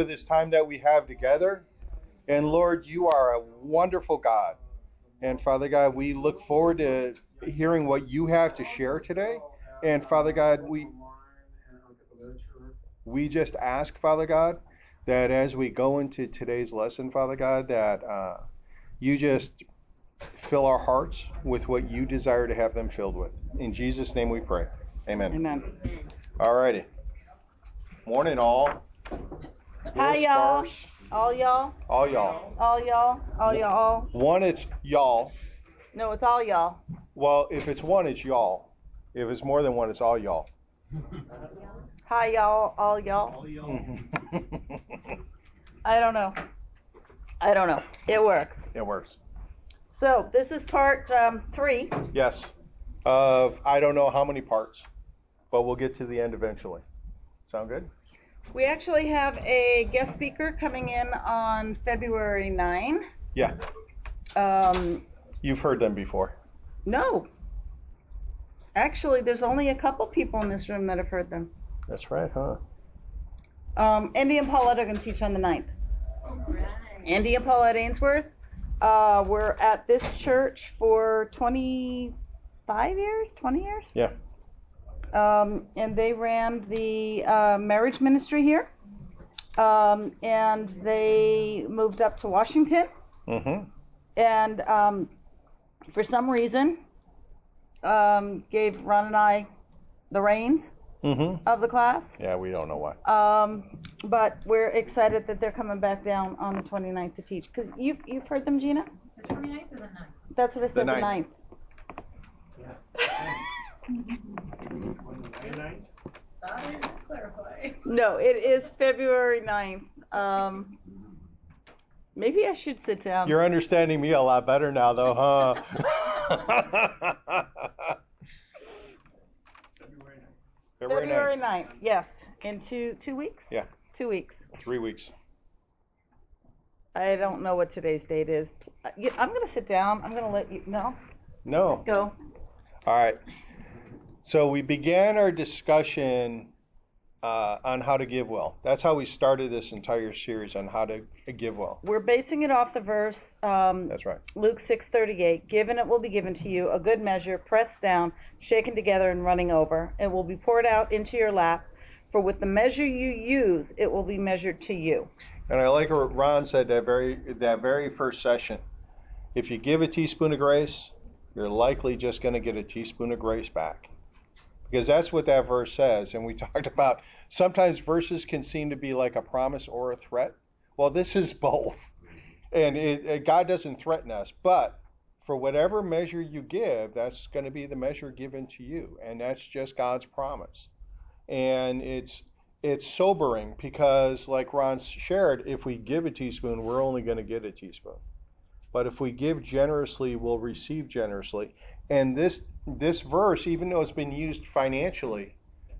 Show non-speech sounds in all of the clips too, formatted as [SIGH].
for this time that we have together. And Lord, you are a wonderful God. And Father God, we look forward to hearing what you have to share today. And Father God, we we just ask, Father God, that as we go into today's lesson, Father God, that uh, you just fill our hearts with what you desire to have them filled with. In Jesus' name we pray. Amen. Amen. All righty. Morning, all. Hi, y'all. All y'all. All y'all. All y'all. All y'all. One, it's y'all. No, it's all y'all. Well, if it's one, it's y'all. If it's more than one, it's all y'all. Hi, y'all. All y'all. [LAUGHS] I don't know. I don't know. It works. it works. So this is part um, three. Yes. Of I don't know how many parts, but we'll get to the end eventually. Sound good? We actually have a guest speaker coming in on February 9. Yeah. Um, You've heard them before. no. Actually, there's only a couple people in this room that have heard them. That's right, huh? Um, Andy and Paulette are going to teach on the 9th. Andy and Paulette Ainsworth uh, were at this church for 25 years, 20 years. Yeah. Um, and they ran the uh, marriage ministry here. Um, and they moved up to Washington. Mm-hmm. And um, for some reason, um, gave Ron and I the reins Mm-hmm. of the class. Yeah, we don't know why. Um, but we're excited that they're coming back down on the 29th to teach. Because you, you've heard them, Gina? The 29th or the 9th? That's what I said, the 9th. 9th. Thought I would clarify. No, it is February 9th. Um, maybe I should sit down. You're understanding me a lot better now, though, huh? [LAUGHS] February February 9th. 9th, yes. In two, two weeks? Yeah. Two weeks. Three weeks. I don't know what today's date is. Uh, yeah, I'm going to sit down. I'm going to let you, no, No. go. All right. So we began our discussion uh, on how to give well. That's how we started this entire series on how to give well. We're basing it off the verse, um, That's right. Luke 6:38, given it will be given to you, a good measure, pressed down, shaken together and running over. It will be poured out into your lap, for with the measure you use, it will be measured to you. And I like what Ron said that very that very first session. If you give a teaspoon of grace, you're likely just going to get a teaspoon of grace back. Because that's what that verse says. And we [LAUGHS] talked about sometimes verses can seem to be like a promise or a threat. Well, this is both. And it, it, God doesn't threaten us, but for whatever measure you give, that's going to be the measure given to you. And that's just God's promise. And it's it's sobering because, like Ron shared, if we give a teaspoon, we're only going to get a teaspoon. But if we give generously, we'll receive generously. And this this verse, even though it's been used financially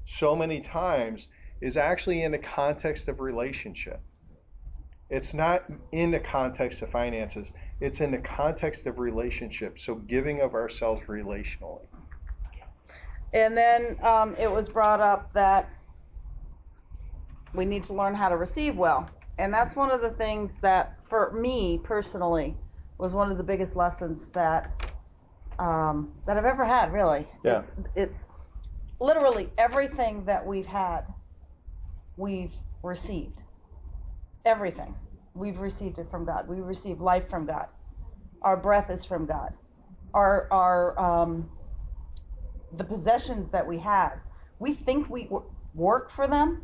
so many times, is actually in the context of relationship. It's not in the context of finances. It's in the context of relationship. So giving of ourselves relationally. And then um, it was brought up that we need to learn how to receive well. And that's one of the things that, for me personally, was one of the biggest lessons that um, that I've ever had. Really, Yeah. it's, it's literally everything that we've had, we've received. Everything we've received it from God. We receive life from God. Our breath is from God. Our our um, the possessions that we have. We think we work for them,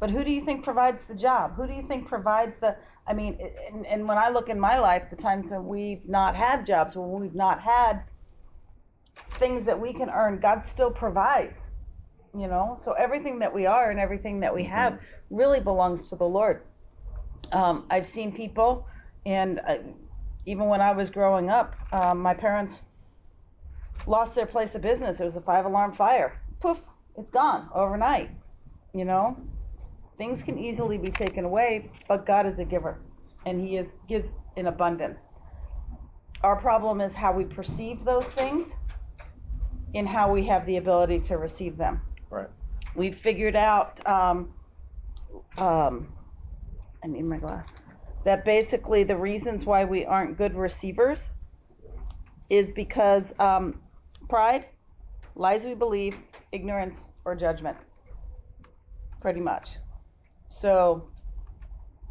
but who do you think provides the job? Who do you think provides the? I mean, and, and when I look in my life, the times that we've not had jobs, when we've not had things that we can earn, God still provides. You know, so everything that we are and everything that we have really belongs to the Lord. Um, I've seen people, and uh, even when I was growing up, um, my parents lost their place of business. It was a five alarm fire. Poof, it's gone overnight. You know, things can easily be taken away, but God is a giver, and He is gives in abundance. Our problem is how we perceive those things, and how we have the ability to receive them. Right. We've figured out. Um, um, I need my glass. That basically the reasons why we aren't good receivers is because um, pride, lies we believe, ignorance, or judgment. Pretty much. So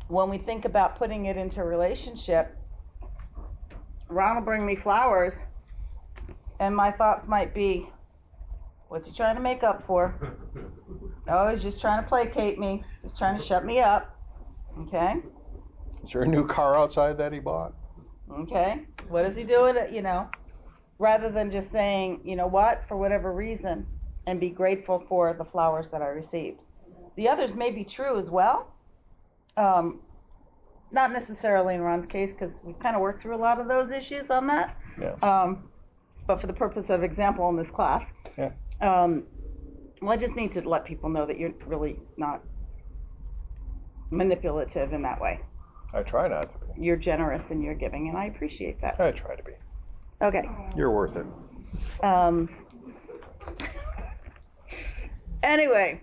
when we think about putting it into relationship, Ron will bring me flowers, and my thoughts might be, what's he trying to make up for? [LAUGHS] Oh, he's just trying to placate me, just trying to shut me up. Okay? Is there a new car outside that he bought? Okay? What is he doing? You know, rather than just saying, you know what, for whatever reason, and be grateful for the flowers that I received. The others may be true as well. Um, not necessarily in Ron's case because we've kind of worked through a lot of those issues on that. Yeah. Um, but for the purpose of example in this class, Yeah. um, well, I just need to let people know that you're really not manipulative in that way. I try not to be. You're generous in your giving, and I appreciate that. I try to be. Okay. You're worth it. Um, anyway,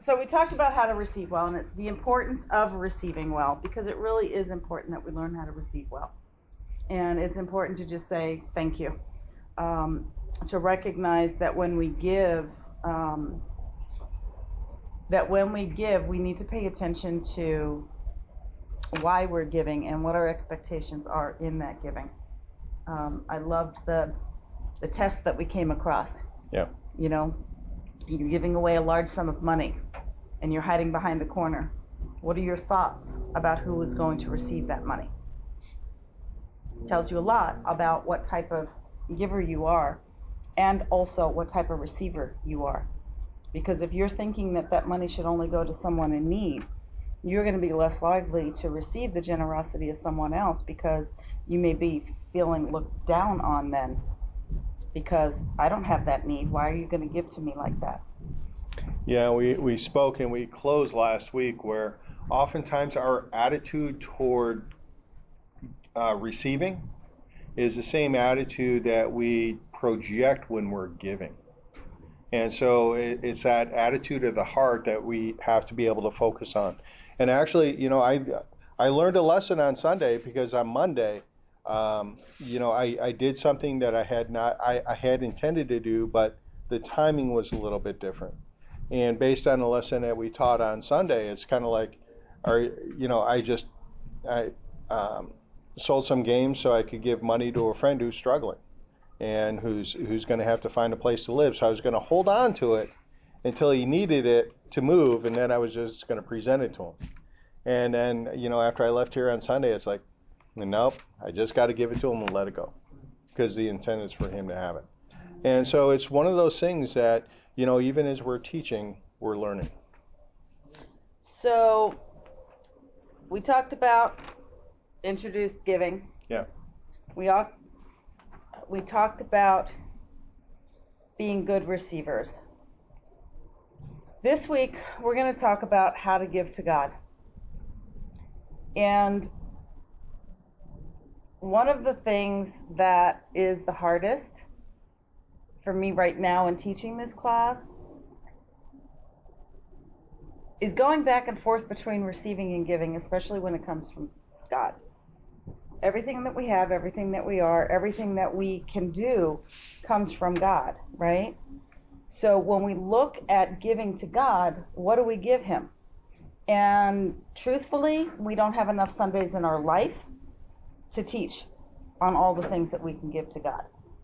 so we talked about how to receive well and the importance of receiving well because it really is important that we learn how to receive well. And it's important to just say thank you. Um, to recognize that when we give, um, that when we give, we need to pay attention to why we're giving and what our expectations are in that giving. Um, I loved the the test that we came across. Yeah. You know, you're giving away a large sum of money and you're hiding behind the corner. What are your thoughts about who is going to receive that money? Tells you a lot about what type of giver you are and also what type of receiver you are. Because if you're thinking that that money should only go to someone in need, you're going to be less likely to receive the generosity of someone else because you may be feeling looked down on then because I don't have that need. Why are you going to give to me like that? Yeah, we, we spoke and we closed last week where oftentimes our attitude toward uh, receiving is the same attitude that we project when we're giving. And so it, it's that attitude of the heart that we have to be able to focus on. And actually, you know, I I learned a lesson on Sunday because on Monday, um, you know, I, I did something that I had not I, I had intended to do, but the timing was a little bit different. And based on the lesson that we taught on Sunday, it's kind of like, are you know, I just I um, sold some games so I could give money to a friend who's struggling and who's who's going to have to find a place to live. So I was going to hold on to it until he needed it to move, and then I was just going to present it to him. And then you know, after I left here on Sunday, it's like, nope, I just got to give it to him and let it go, because the intent is for him to have it. And so it's one of those things that you know, even as we're teaching, we're learning. So we talked about introduced giving. Yeah. We all we talked about being good receivers. This week we're going to talk about how to give to God. And one of the things that is the hardest for me right now in teaching this class is going back and forth between receiving and giving, especially when it comes from God. Everything that we have, everything that we are, everything that we can do comes from God, right? So when we look at giving to God, what do we give Him? And truthfully, we don't have enough Sundays in our life to teach on all the things that we can give to God.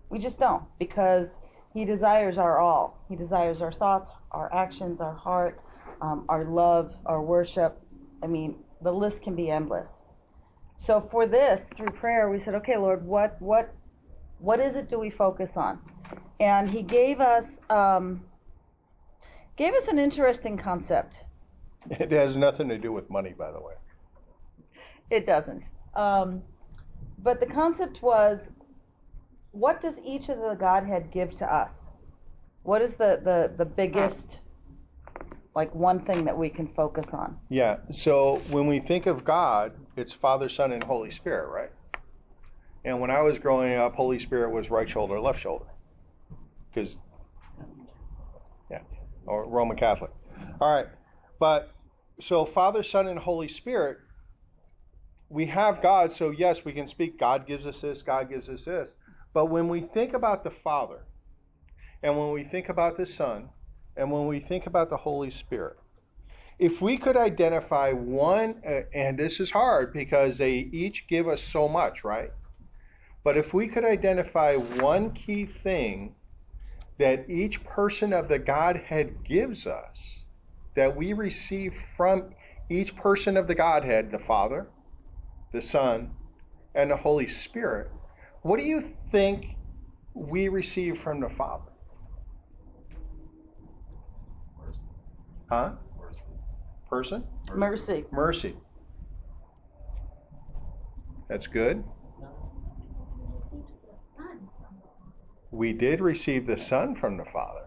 We just don't because He desires our all. He desires our thoughts, our actions, our heart, um, our love, our worship. I mean, the list can be endless. So for this, through prayer, we said, okay, Lord, what what what is it do we focus on? And He gave us um, gave us an interesting concept. [LAUGHS] It has nothing to do with money, by the way. It doesn't. Um, but the concept was what does each of the Godhead give to us? What is the, the, the biggest, like one thing that we can focus on? Yeah. So when we think of God, it's Father, Son, and Holy Spirit, right? And when I was growing up, Holy Spirit was right shoulder, left shoulder, because yeah, or Roman Catholic. All right, but so Father, Son, and Holy Spirit, we have God, so yes, we can speak. God gives us this, God gives us this. But when we think about the Father, and when we think about the Son, and when we think about the Holy Spirit, if we could identify one, and this is hard because they each give us so much, right? But if we could identify one key thing that each person of the Godhead gives us, that we receive from each person of the Godhead, the Father, the Son, and the Holy Spirit, what do you think we receive from the Father? Mercy. Huh? Person? Mercy. Mercy. That's good. We received the Son from the Father. We did receive the Son from the Father.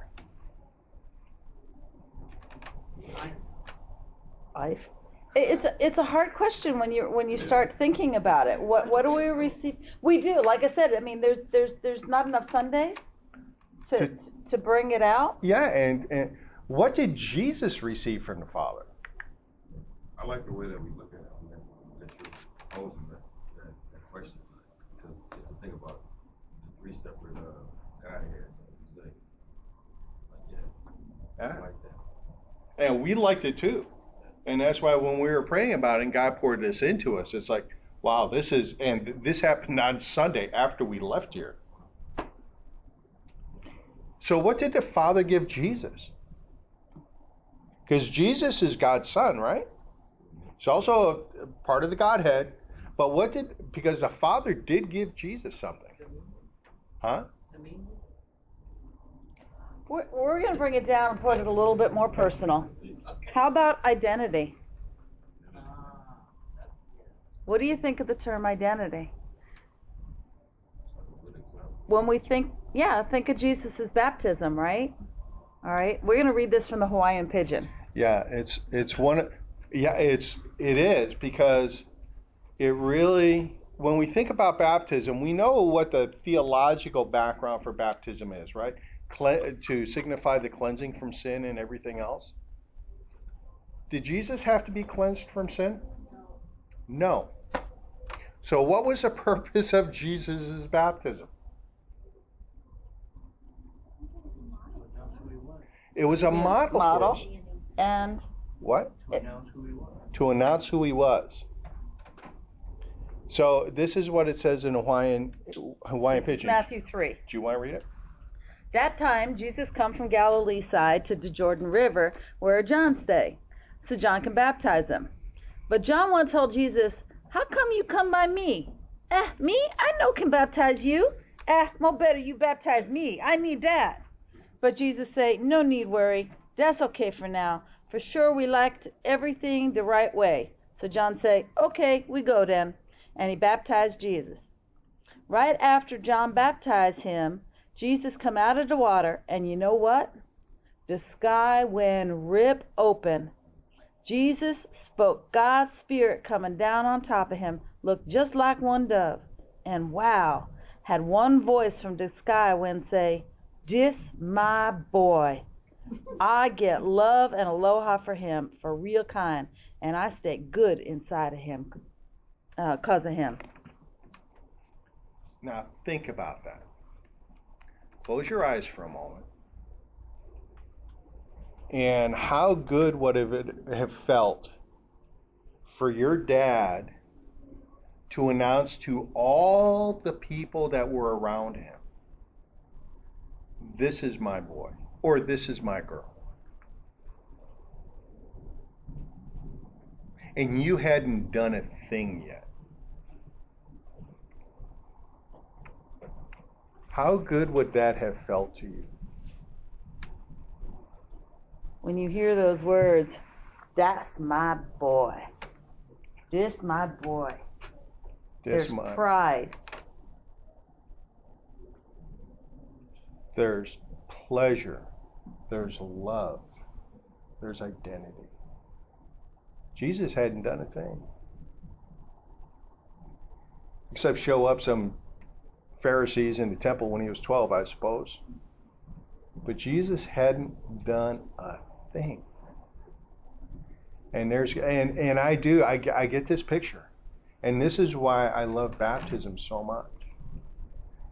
Life. It's a, it's a hard question when you when you start thinking about it. What what do we receive? We do. Like I said, I mean, there's there's there's not enough Sundays to To- to bring it out. Yeah, and, and what did Jesus receive from the Father? I like the way that we look at it, I mean, that you're posing that, that, that question. Because just to think about the three separate, uh, Godheads, so you say, like, yeah, I Yeah. like that. And we liked it too. And that's why when we were praying about it and God poured this into us, it's like, wow, this is, and this happened on Sunday after we left here. So, what did the Father give Jesus? Because Jesus is God's Son, right? He's also a part of the Godhead. But what did, because the Father did give Jesus something. Huh? We're, we're going to bring it down and put it a little bit more personal. How about identity? What do you think of the term identity? When we think, yeah, think of Jesus' baptism, right? All right, we're going to read this from the Hawaiian Pidgin. Yeah, it's it's one. Yeah, it's it is because it really. When we think about baptism, we know what the theological background for baptism is, right? Cle- to signify the cleansing from sin and everything else. Did Jesus have to be cleansed from sin? No. So, what was the [LAUGHS] purpose of Jesus' baptism? It was a model, Model. for us. And What? to announce who he was. to announce who he was. So this is what it says in Hawaiian Hawaiian this is Pidgin. Matthew 3. Do you want to read it? That time Jesus come from Galilee side to the Jordan River where John stay, so John can baptize him. But John once told Jesus, How come you come by me? Eh, me? I know can baptize you. Eh, more better you baptize me. I need that. But Jesus say, No need worry. That's okay for now. For sure we liked everything the right way. So John say, Okay, we go then. And he baptized Jesus. Right after John baptized him, Jesus come out of the water, and you know what? The sky went rip open. Jesus spoke God's spirit coming down on top of him, looked just like one dove. And wow, had one voice from the sky when say, Dis my boy. I get love and aloha for him, for real kind, and I stay good inside of him, uh, cause of him. Now think about that. Close your eyes for a moment. And how good would it have felt for your dad to announce to all the people that were around him, this is my boy, or this is my girl. And you hadn't done a thing yet. How good would that have felt to you? when you hear those words, that's my boy. This my boy. This There's my- pride. There's pleasure. There's love. There's identity. Jesus hadn't done a thing. Except show up some Pharisees in the temple when he was 12, I suppose. But Jesus hadn't done a thing. And there's and and I do I, I get this picture, and this is why I love baptism so much.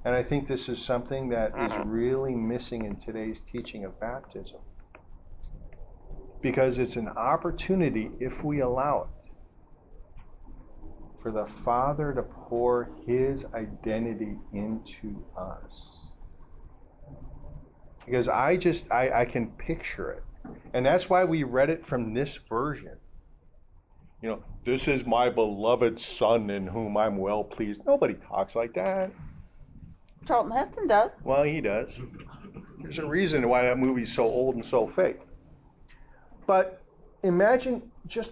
And I think this is something that is mm-hmm. really missing in today's teaching of baptism. Because it's an opportunity, if we allow it, for the Father to pour His identity into us. Because I just, I, I can picture it. And that's why we read it from this version. You know, this is my beloved Son in whom I'm well pleased. Nobody talks like that. Charlton Heston does. Well, he does. There's a reason why that movie's so old and so fake. But imagine just,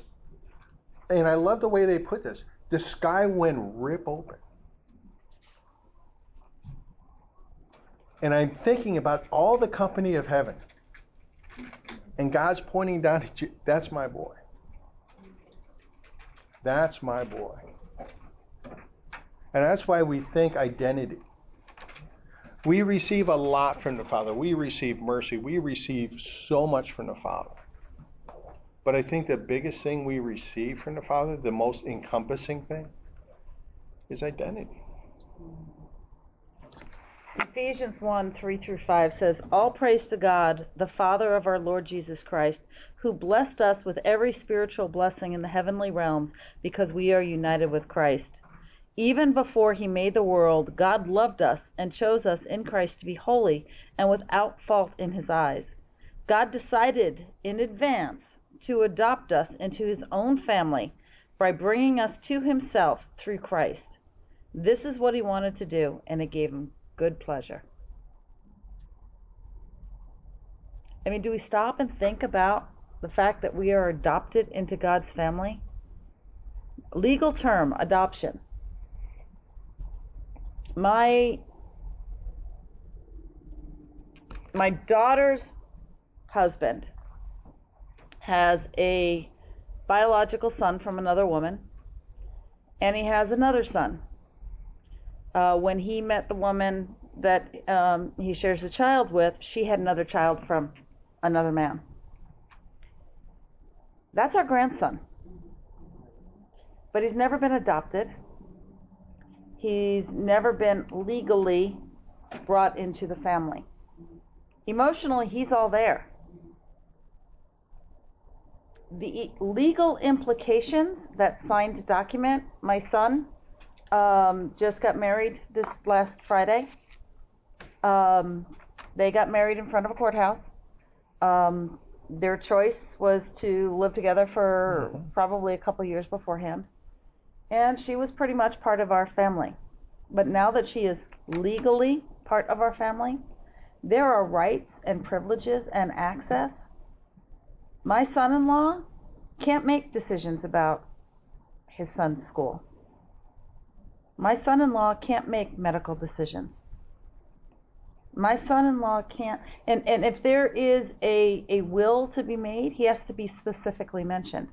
and I love the way they put this the sky went rip open. And I'm thinking about all the company of heaven. And God's pointing down at you. That's my boy. That's my boy. And that's why we think identity. We receive a lot from the Father. We receive mercy. We receive so much from the Father. But I think the biggest thing we receive from the Father, the most encompassing thing, is identity. Ephesians 1 3 through 5 says, All praise to God, the Father of our Lord Jesus Christ, who blessed us with every spiritual blessing in the heavenly realms because we are united with Christ. Even before he made the world, God loved us and chose us in Christ to be holy and without fault in his eyes. God decided in advance to adopt us into his own family by bringing us to himself through Christ. This is what he wanted to do, and it gave him good pleasure. I mean, do we stop and think about the fact that we are adopted into God's family? Legal term, adoption. My my daughter's husband has a biological son from another woman, and he has another son. Uh, when he met the woman that um, he shares a child with, she had another child from another man. That's our grandson. But he's never been adopted. He's never been legally brought into the family. Emotionally, he's all there. The legal implications, that signed document, my son um, just got married this last Friday. Um, they got married in front of a courthouse. Um, their choice was to live together for mm-hmm. probably a couple years beforehand. And she was pretty much part of our family. But now that she is legally part of our family, there are rights and privileges and access. My son in law can't make decisions about his son's school. My son in law can't make medical decisions. My son in law can't, and, and if there is a, a will to be made, he has to be specifically mentioned.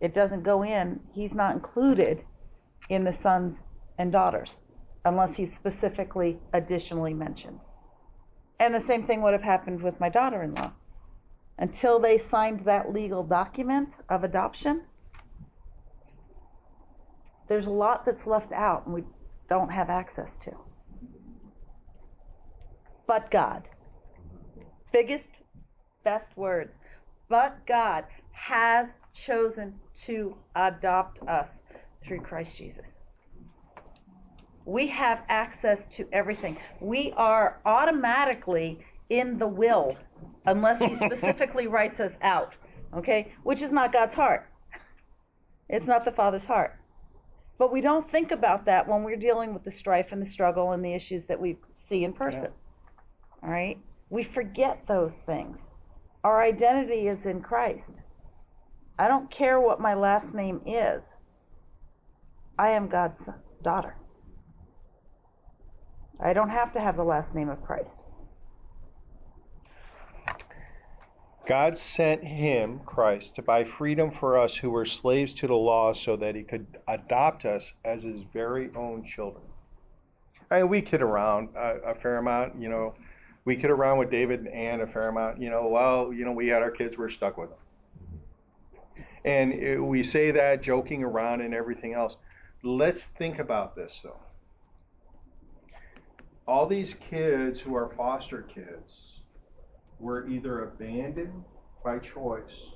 It doesn't go in, he's not included in the sons and daughters unless he's specifically additionally mentioned. And the same thing would have happened with my daughter in law. Until they signed that legal document of adoption, there's a lot that's left out and we don't have access to. But God. Biggest, best words. But God has chosen to adopt us through Christ Jesus. We have access to everything. We are automatically in the will unless He [LAUGHS] specifically writes us out, okay? Which is not God's heart. It's not the Father's heart. But we don't think about that when we're dealing with the strife and the struggle and the issues that we see in person. Yeah. All right? We forget those things. Our identity is in Christ. I don't care what my last name is. I am God's daughter. I don't have to have the last name of Christ. God sent him, Christ, to buy freedom for us who were slaves to the law so that he could adopt us as his very own children. I mean, we kid around a, a fair amount, you know. We kid around with David and Ann a fair amount, you know. Well, you know, we had our kids, we're stuck with them. And it, we say that joking around and everything else. Let's think about this though. All these kids who are foster kids were either abandoned by choice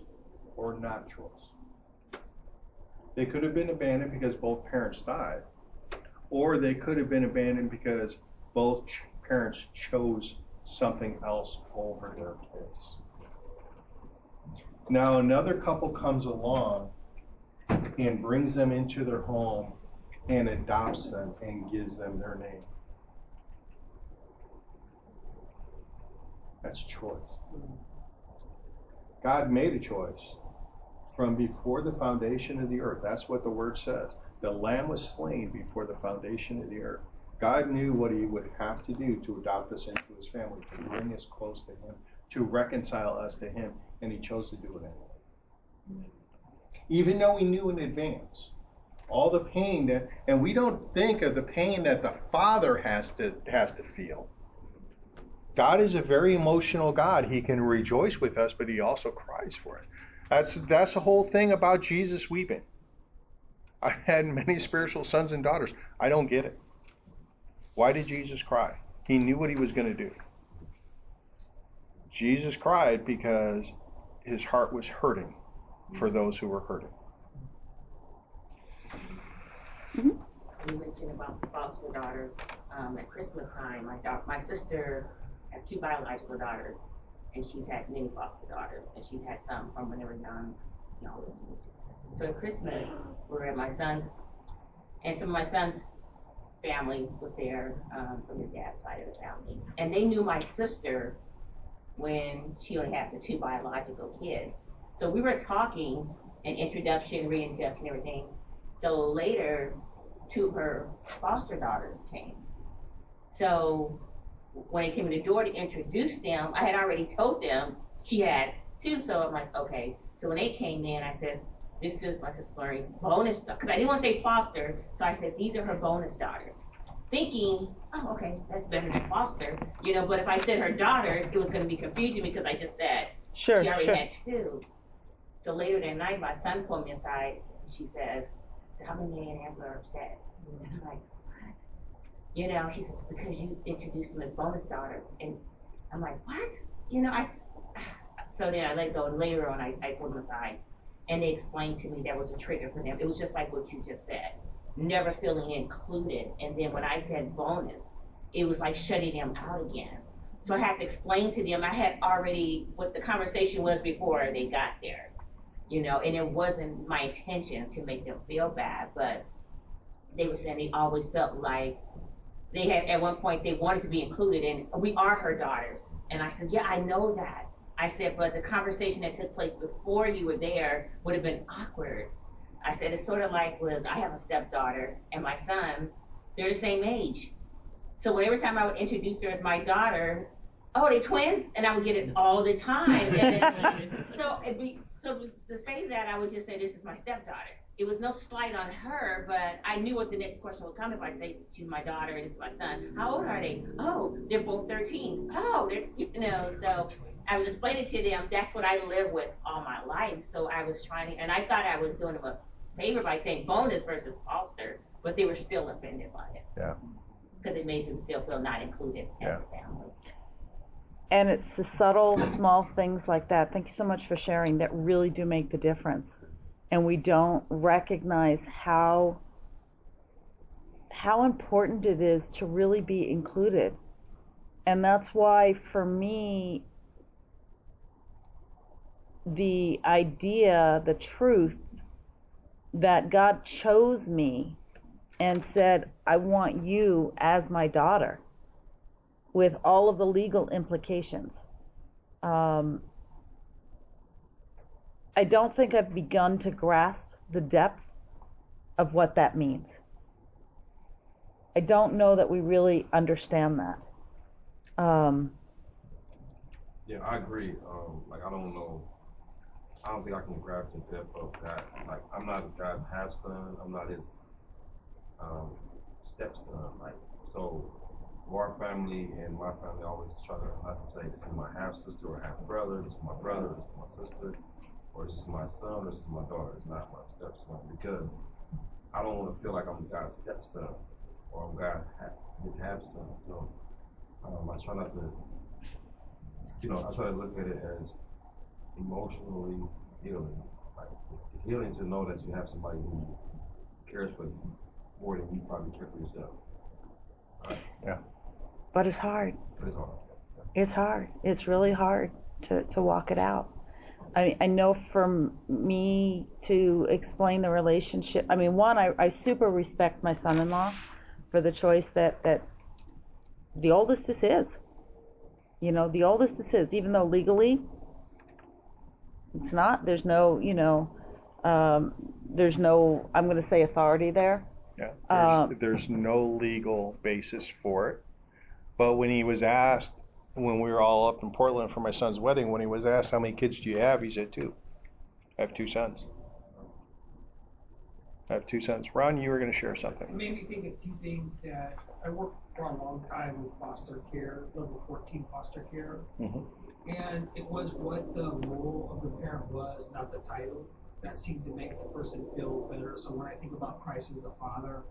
or not choice. They could have been abandoned because both parents died, or they could have been abandoned because both parents chose something else over their kids. Now, another couple comes along and brings them into their home and adopts them and gives them their name. That's a choice. God made a choice from before the foundation of the earth. That's what the word says. The lamb was slain before the foundation of the earth. God knew what he would have to do to adopt us into his family, to bring us close to him, to reconcile us to him, and he chose to do it anyway. Even though he knew in advance all the pain that and we don't think of the pain that the father has to has to feel. God is a very emotional God. He can rejoice with us, but he also cries for us. That's that's the whole thing about Jesus weeping. I've had many spiritual sons and daughters. I don't get it. Why did Jesus cry? He knew what he was going to do. Jesus cried because his heart was hurting for those who were hurting. You mentioned about the foster daughters. Um, at Christmas time, my da- my sister has two biological daughters, and she's had many foster daughters, and she's had some from when they were young, young. So at Christmas, we were at my son's, and some of my son's family was there um, from his dad's side of the family, and they knew my sister when she only had the two biological kids. So we were talking, an introduction, reintroduction, everything. So later, two of her foster daughters came. So when they came in the door to introduce them, I had already told them she had two. So I'm like, okay. So when they came in, I said, this is my sister Lori's bonus, because I didn't want to say foster. So I said, these are her bonus daughters. Thinking, oh, okay, that's better than foster, you know. But if I said her daughters, it was going to be confusing because I just said Sure, she already sure. had two. So later that night, my son pulled me aside and she says, Dominique and Angela are upset. And I'm like, what? You know, she says, because you introduced them as bonus daughter. And I'm like, what? You know, I. [SIGHS] so then I let go. And later on, I, I pulled them aside and they explained to me that was a trigger for them. It was just like what you just said, never feeling included. And then when I said bonus, it was like shutting them out again. So I had to explain to them, I had already, what the conversation was before they got there you know, and it wasn't my intention to make them feel bad, but they were saying they always felt like they had, at one point, they wanted to be included, and we are her daughters. And I said, yeah, I know that. I said, but the conversation that took place before you were there would have been awkward. I said, it's sort of like with, I have a stepdaughter and my son, they're the same age. So every time I would introduce her as my daughter, oh, they twins? And I would get it all the time. And then, [LAUGHS] so be, so to say that, I would just say, this is my stepdaughter. It was no slight on her, but I knew what the next question would come if I say, she's my daughter this is my son. How old are they? Oh, they're both 13. Oh, they're, you know, so I was explaining to them, that's what I live with all my life. So I was trying to, and I thought I was doing them a favor by saying bonus versus foster, but they were still offended by it. Yeah. Because it made them still feel not included Yeah. as a family. And it's the subtle, small things like that. Thank you so much for sharing that really do make the difference. And we don't recognize how how important it is to really be included. And that's why for me the idea, the truth that God chose me and said, I want you as my daughter with all of the legal implications. Um, I don't think I've begun to grasp the depth of what that means. I don't know that we really understand that. Um, Yeah, I agree. Um, like I don't know. I don't think I can grasp the depth of that. Like I'm not God's half son. I'm not his um, stepson. Like so, our family and my family always try to not to say this is my half sister or half brother. This is my brother. This is my sister. or this is my son, or this is my daughter? It's not my stepson because I don't want to feel like I'm God's stepson or I'm his half son. So um, I try not to, you know, I try to look at it as emotionally healing. Like it's healing to know that you have somebody who cares for you more than you probably care for yourself. Right? Yeah. But it's hard. But it's hard. It's hard. It's really hard to, to walk it out. I, I know for me to explain the relationship, I mean, one, I, I super respect my son in law for the choice that, that the oldest is his. You know, the oldest is his, even though legally it's not. There's no, you know, um, there's no, I'm going to say authority there. Yeah, there's, Um, there's no legal basis for it. But when he was asked, when we were all up in Portland for my son's wedding, when he was asked how many kids do you have, he said two. I have two sons. I have two sons. Ron, you were going to share It something. made me think of two things that I worked for a long time with foster care, level 14 foster care. Mhm. And it was what the role of the parent was, not the title, that seemed to make the person feel better. So when I think about Christ as the Father,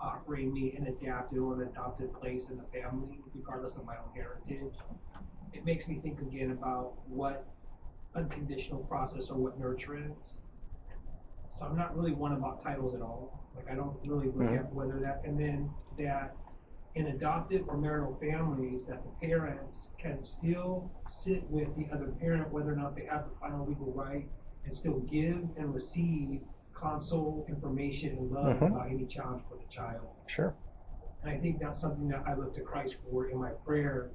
offering me an adapted or an adopted place in the family, regardless of my own heritage, it makes me think again about what unconditional process or what nurture is. So I'm not really one about titles at all. Like I don't really look Mhm. at whether that, and then that in adoptive or marital families, that the parents can still sit with the other parent, whether or not they have the final legal right, and still give and receive console, information, and love Mhm. about any challenge for the child. Sure. And I think that's something that I look to Christ for in my prayer,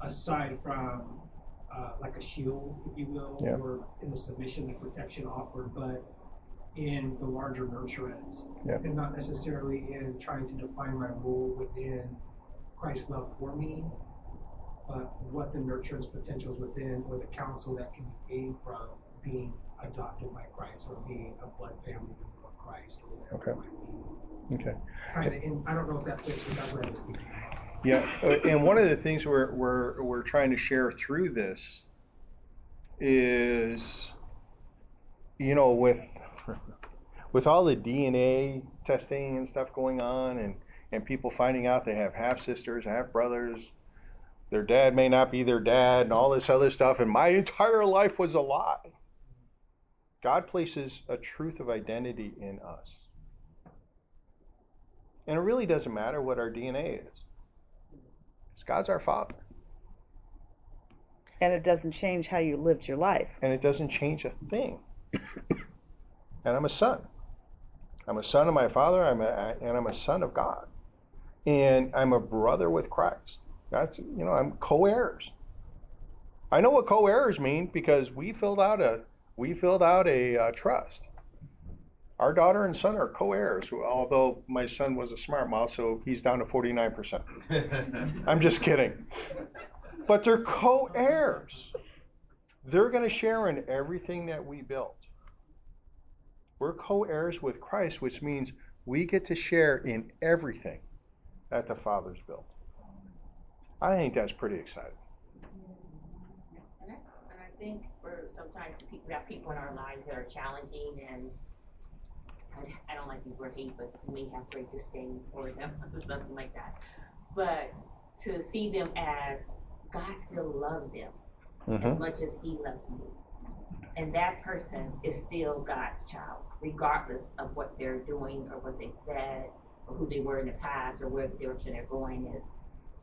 aside from uh, like a shield, if you will, Yeah. or in the submission and protection offered, but in the larger nurturance. Yeah. And not necessarily in trying to define my role within Christ's love for me, but what the nurturance potentials within or the counsel that can be gained from being adopted by Christ or being a blood family member of Christ or whatever it might be Okay. kind of, and I don't know if that fits, but that's what I was thinking. Yeah, uh, and one of the things we're, we're, we're trying to share through this is, you know, with, [LAUGHS] with all the DNA testing and stuff going on and, and people finding out they have half sisters, half brothers, their dad may not be their dad and all this other stuff, and my [LAUGHS] entire life was a lie. God places a truth of identity in us. And it really doesn't matter what our DNA is. Because God's our Father. And it doesn't change how you lived your life. And it doesn't change a thing. [COUGHS] and I'm a son. I'm a son of my Father, I'm a, and I'm a son of God. And I'm a brother with Christ. That's, you know, I'm co heirs. I know what co heirs mean because we filled out a, we filled out a uh, trust. Our daughter and son are co heirs, although my son was a smart mouth, so he's down to 49%. [LAUGHS] I'm just kidding. But they're co heirs. They're going to share in everything that we built. We're co heirs with Christ, which means we get to share in everything that the Father's built. I think that's pretty exciting. And I, and I think for sometimes we have people in our lives that are challenging and I, don't like the word hate, but we have great disdain for them [LAUGHS] or something like that. But to see them as God still loves them Mm-hmm. as much as He loves you. And that person is still God's child, regardless of what they're doing or what they've said or who they were in the past or where the direction they're going is.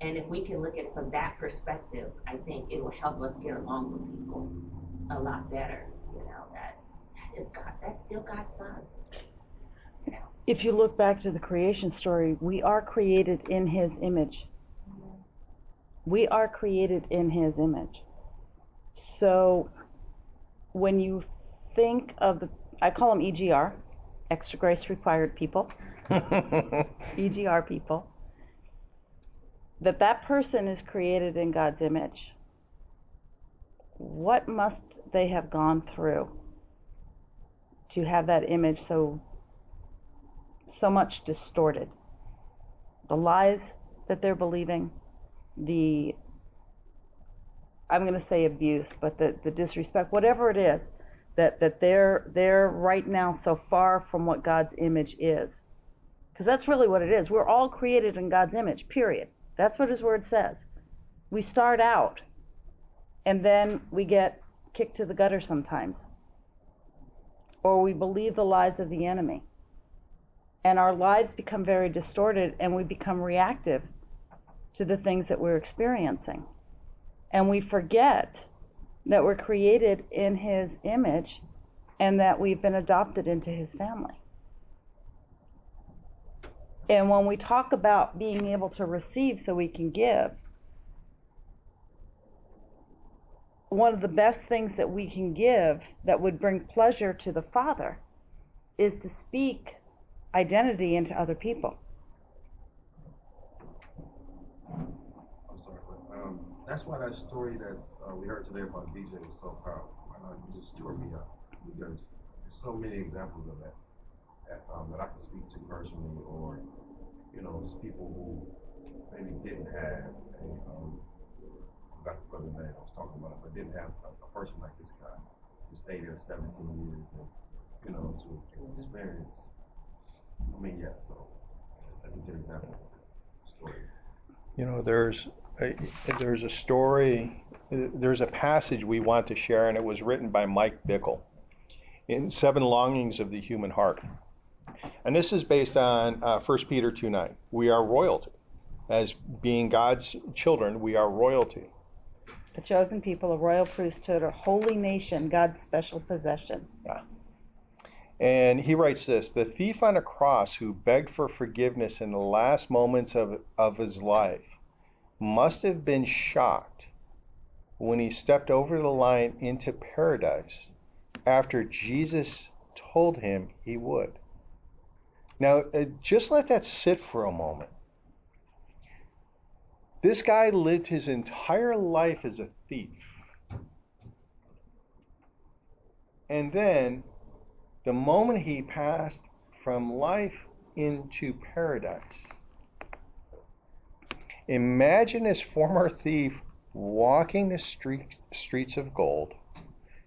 And if we can look at it from that perspective, I think it will help us get along with people a lot better. You know, that that is God, that's still God's son. You know, If you look back to the creation story, we are created in his image. We are created in his image. So when you think of the, I call them EGR, extra grace required people, [LAUGHS] EGR people, that that person is created in God's image. What must they have gone through to have that image so so much distorted? The lies that they're believing, the I'm going to say abuse, but the, the disrespect, whatever it is, that that they're they're right now so far from what God's image is. Because that's really what it is. We're all created in God's image, period. That's what his word says. We start out and then we get kicked to the gutter sometimes. Or we believe the lies of the enemy. And our lives become very distorted and we become reactive to the things that we're experiencing. And we forget that we're created in his image and that we've been adopted into his family. And when we talk about being able to receive so we can give, one of the best things that we can give that would bring pleasure to the Father is to speak identity into other people. I'm sorry, but um, that's why that story that uh, we heard today about DJ was so powerful. Uh, it just tore me up because there's so many examples of that that, um, that I can speak to personally, or you know, just people who maybe didn't have a um, I forgot the name I was talking about, but didn't have a, a person like this guy who stayed there 17 years and you know to experience. I mean, yeah. So that's a good example. Story. You know, there's there's a story, there's a passage we want to share, and it was written by Mike Bickle in Seven Longings of the Human Heart. And this is based on uh, 1 Peter 2 9. We are royalty. As being God's children, we are royalty. A chosen people, a royal priesthood, a holy nation, God's special possession. Yeah. And he writes this The thief on a cross who begged for forgiveness in the last moments of, of his life must have been shocked when he stepped over the line into paradise after Jesus told him he would. Now, uh, just let that sit for a moment. This guy lived his entire life as a thief. And then, the moment he passed from life into paradise, imagine this former thief walking the street, streets of gold,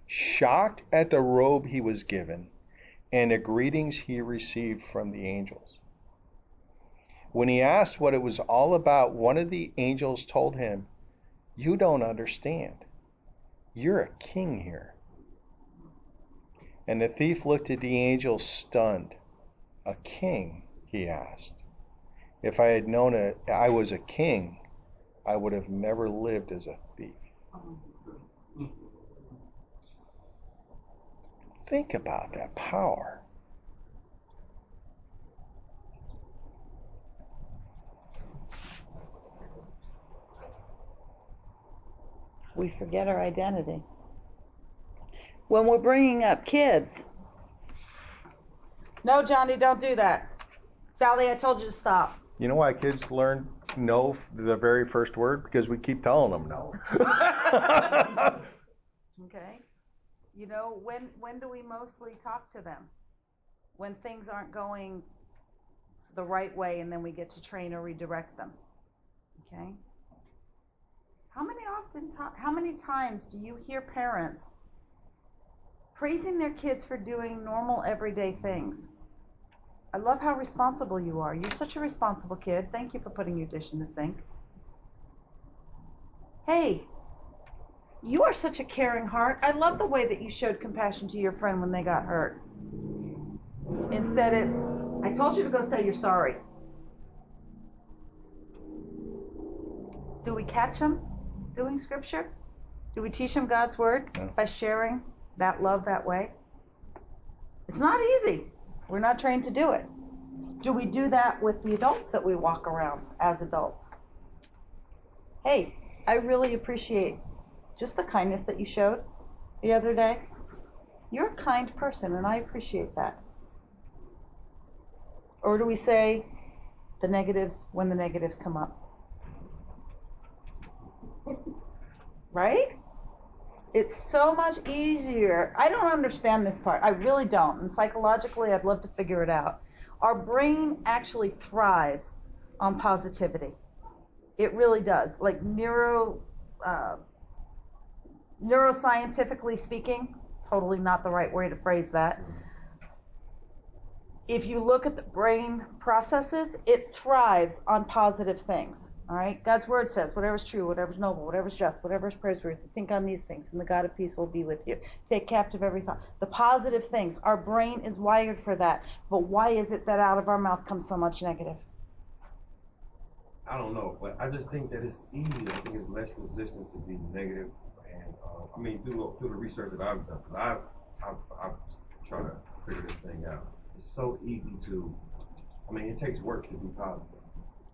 shocked at the robe he was given and the greetings he received from the angels. When he asked what it was all about, one of the angels told him, You don't understand. You're a king here. And the thief looked at the angel stunned. A king? he asked. If I had known it, I was a king, I would have never lived as a thief. Think about that power. We forget our identity. When we're bringing up kids, no, Johnny, don't do that. Sally, I told you to stop. You know why kids learn no the very first word? Because we keep telling them no. [LAUGHS] Okay. You know, when when do we mostly talk to them? When things aren't going the right way and then we get to train or redirect them. Okay? How many often to- how many times do you hear parents praising their kids for doing normal everyday things? I love how responsible you are. You're such a responsible kid. Thank you for putting your dish in the sink. Hey, you are such a caring heart. I love the way that you showed compassion to your friend when they got hurt. Instead, it's, I told you to go say you're sorry. Do we catch them doing scripture? Do we teach them God's word No. by sharing that love that way? It's not easy. We're not trained to do it. Do we do that with the adults that we walk around as adults? Hey, I really appreciate just the kindness that you showed the other day. You're a kind person, and I appreciate that. Or do we say the negatives when the negatives come up? [LAUGHS] Right? It's so much easier. I don't understand this part. I really don't. And psychologically, I'd love to figure it out. Our brain actually thrives on positivity. It really does. Like neuro, uh, neuroscientifically speaking, totally not the right way to phrase that. If you look at the brain processes, it thrives on positive things. All right, God's word says, whatever's true, whatever's noble, whatever's just, whatever's praiseworthy, think on these things, and the God of peace will be with you. Take captive every thought. The positive things, our brain is wired for that. But why is it that out of our mouth comes so much negative? I don't know, but I just think that it's easy. I think it's less resistant to be negative, and uh, I mean through through the research that I've done, because I've, I've I've tried to figure this thing out. It's so easy to. I mean, it takes work to be positive.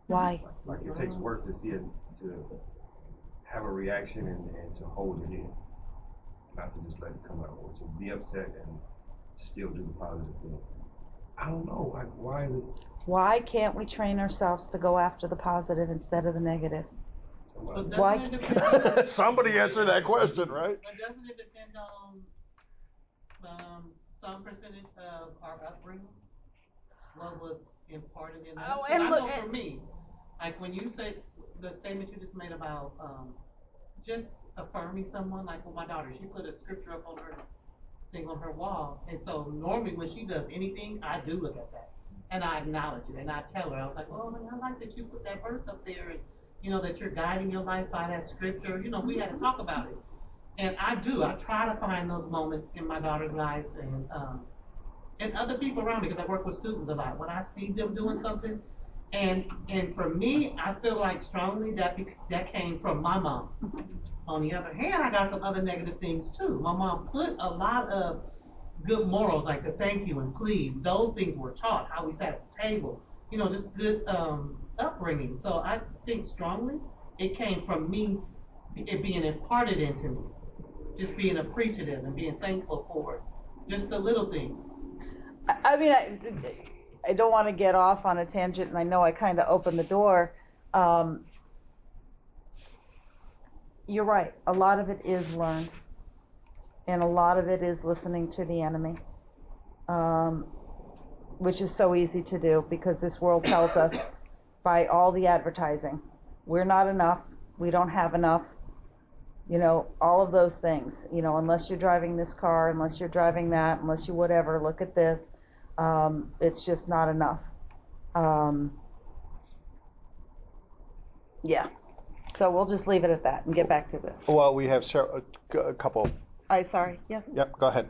Why? Like, like it takes work to see it, to have a reaction and, and to hold it in, not to just let it come out, or to be upset and to still do the positive thing. I don't know, like why this. Why can't we train ourselves to go after the positive instead of the negative? But Why- it [LAUGHS] Somebody answer that question, right? But doesn't it depend on, um, some percentage of our upbringing? What was imparted in us? Oh, 'Cause and I look- know for me, like when you say, the statement you just made about, um, just affirming someone, like with my daughter, she put a scripture up on her thing on her wall, and so normally when she does anything, I do look at that. And I acknowledge it, and I tell her, I was like, oh, I like that you put that verse up there, and, you know, that you're guiding your life by that scripture, you know, we had to talk about it. And I do, I try to find those moments in my daughter's life and, um, and other people around me, because I work with students a lot, when I see them doing something, and, and for me, I feel like strongly that, that came from my mom. [LAUGHS] On the other hand, I got some other negative things too. My mom put a lot of good morals, like the thank you and please, those things were taught, how we sat at the table, you know, just good, um, upbringing. So I think strongly, it came from me, it being imparted into me. Just being appreciative and being thankful for it. Just the little things. I mean, I, I don't want to get off on a tangent, and I know I kind of opened the door. Um, you're right. A lot of it is learned, and a lot of it is listening to the enemy, um, which is so easy to do because this world tells us by all the advertising, we're not enough, we don't have enough. You know, all of those things. You know, unless you're driving this car, unless you're driving that, unless you whatever, look at this. Um, it's just not enough. Um, yeah. So we'll just leave it at that and get back to this. Well, we have ser- a, a couple. I sorry. Yes. Yep, go ahead.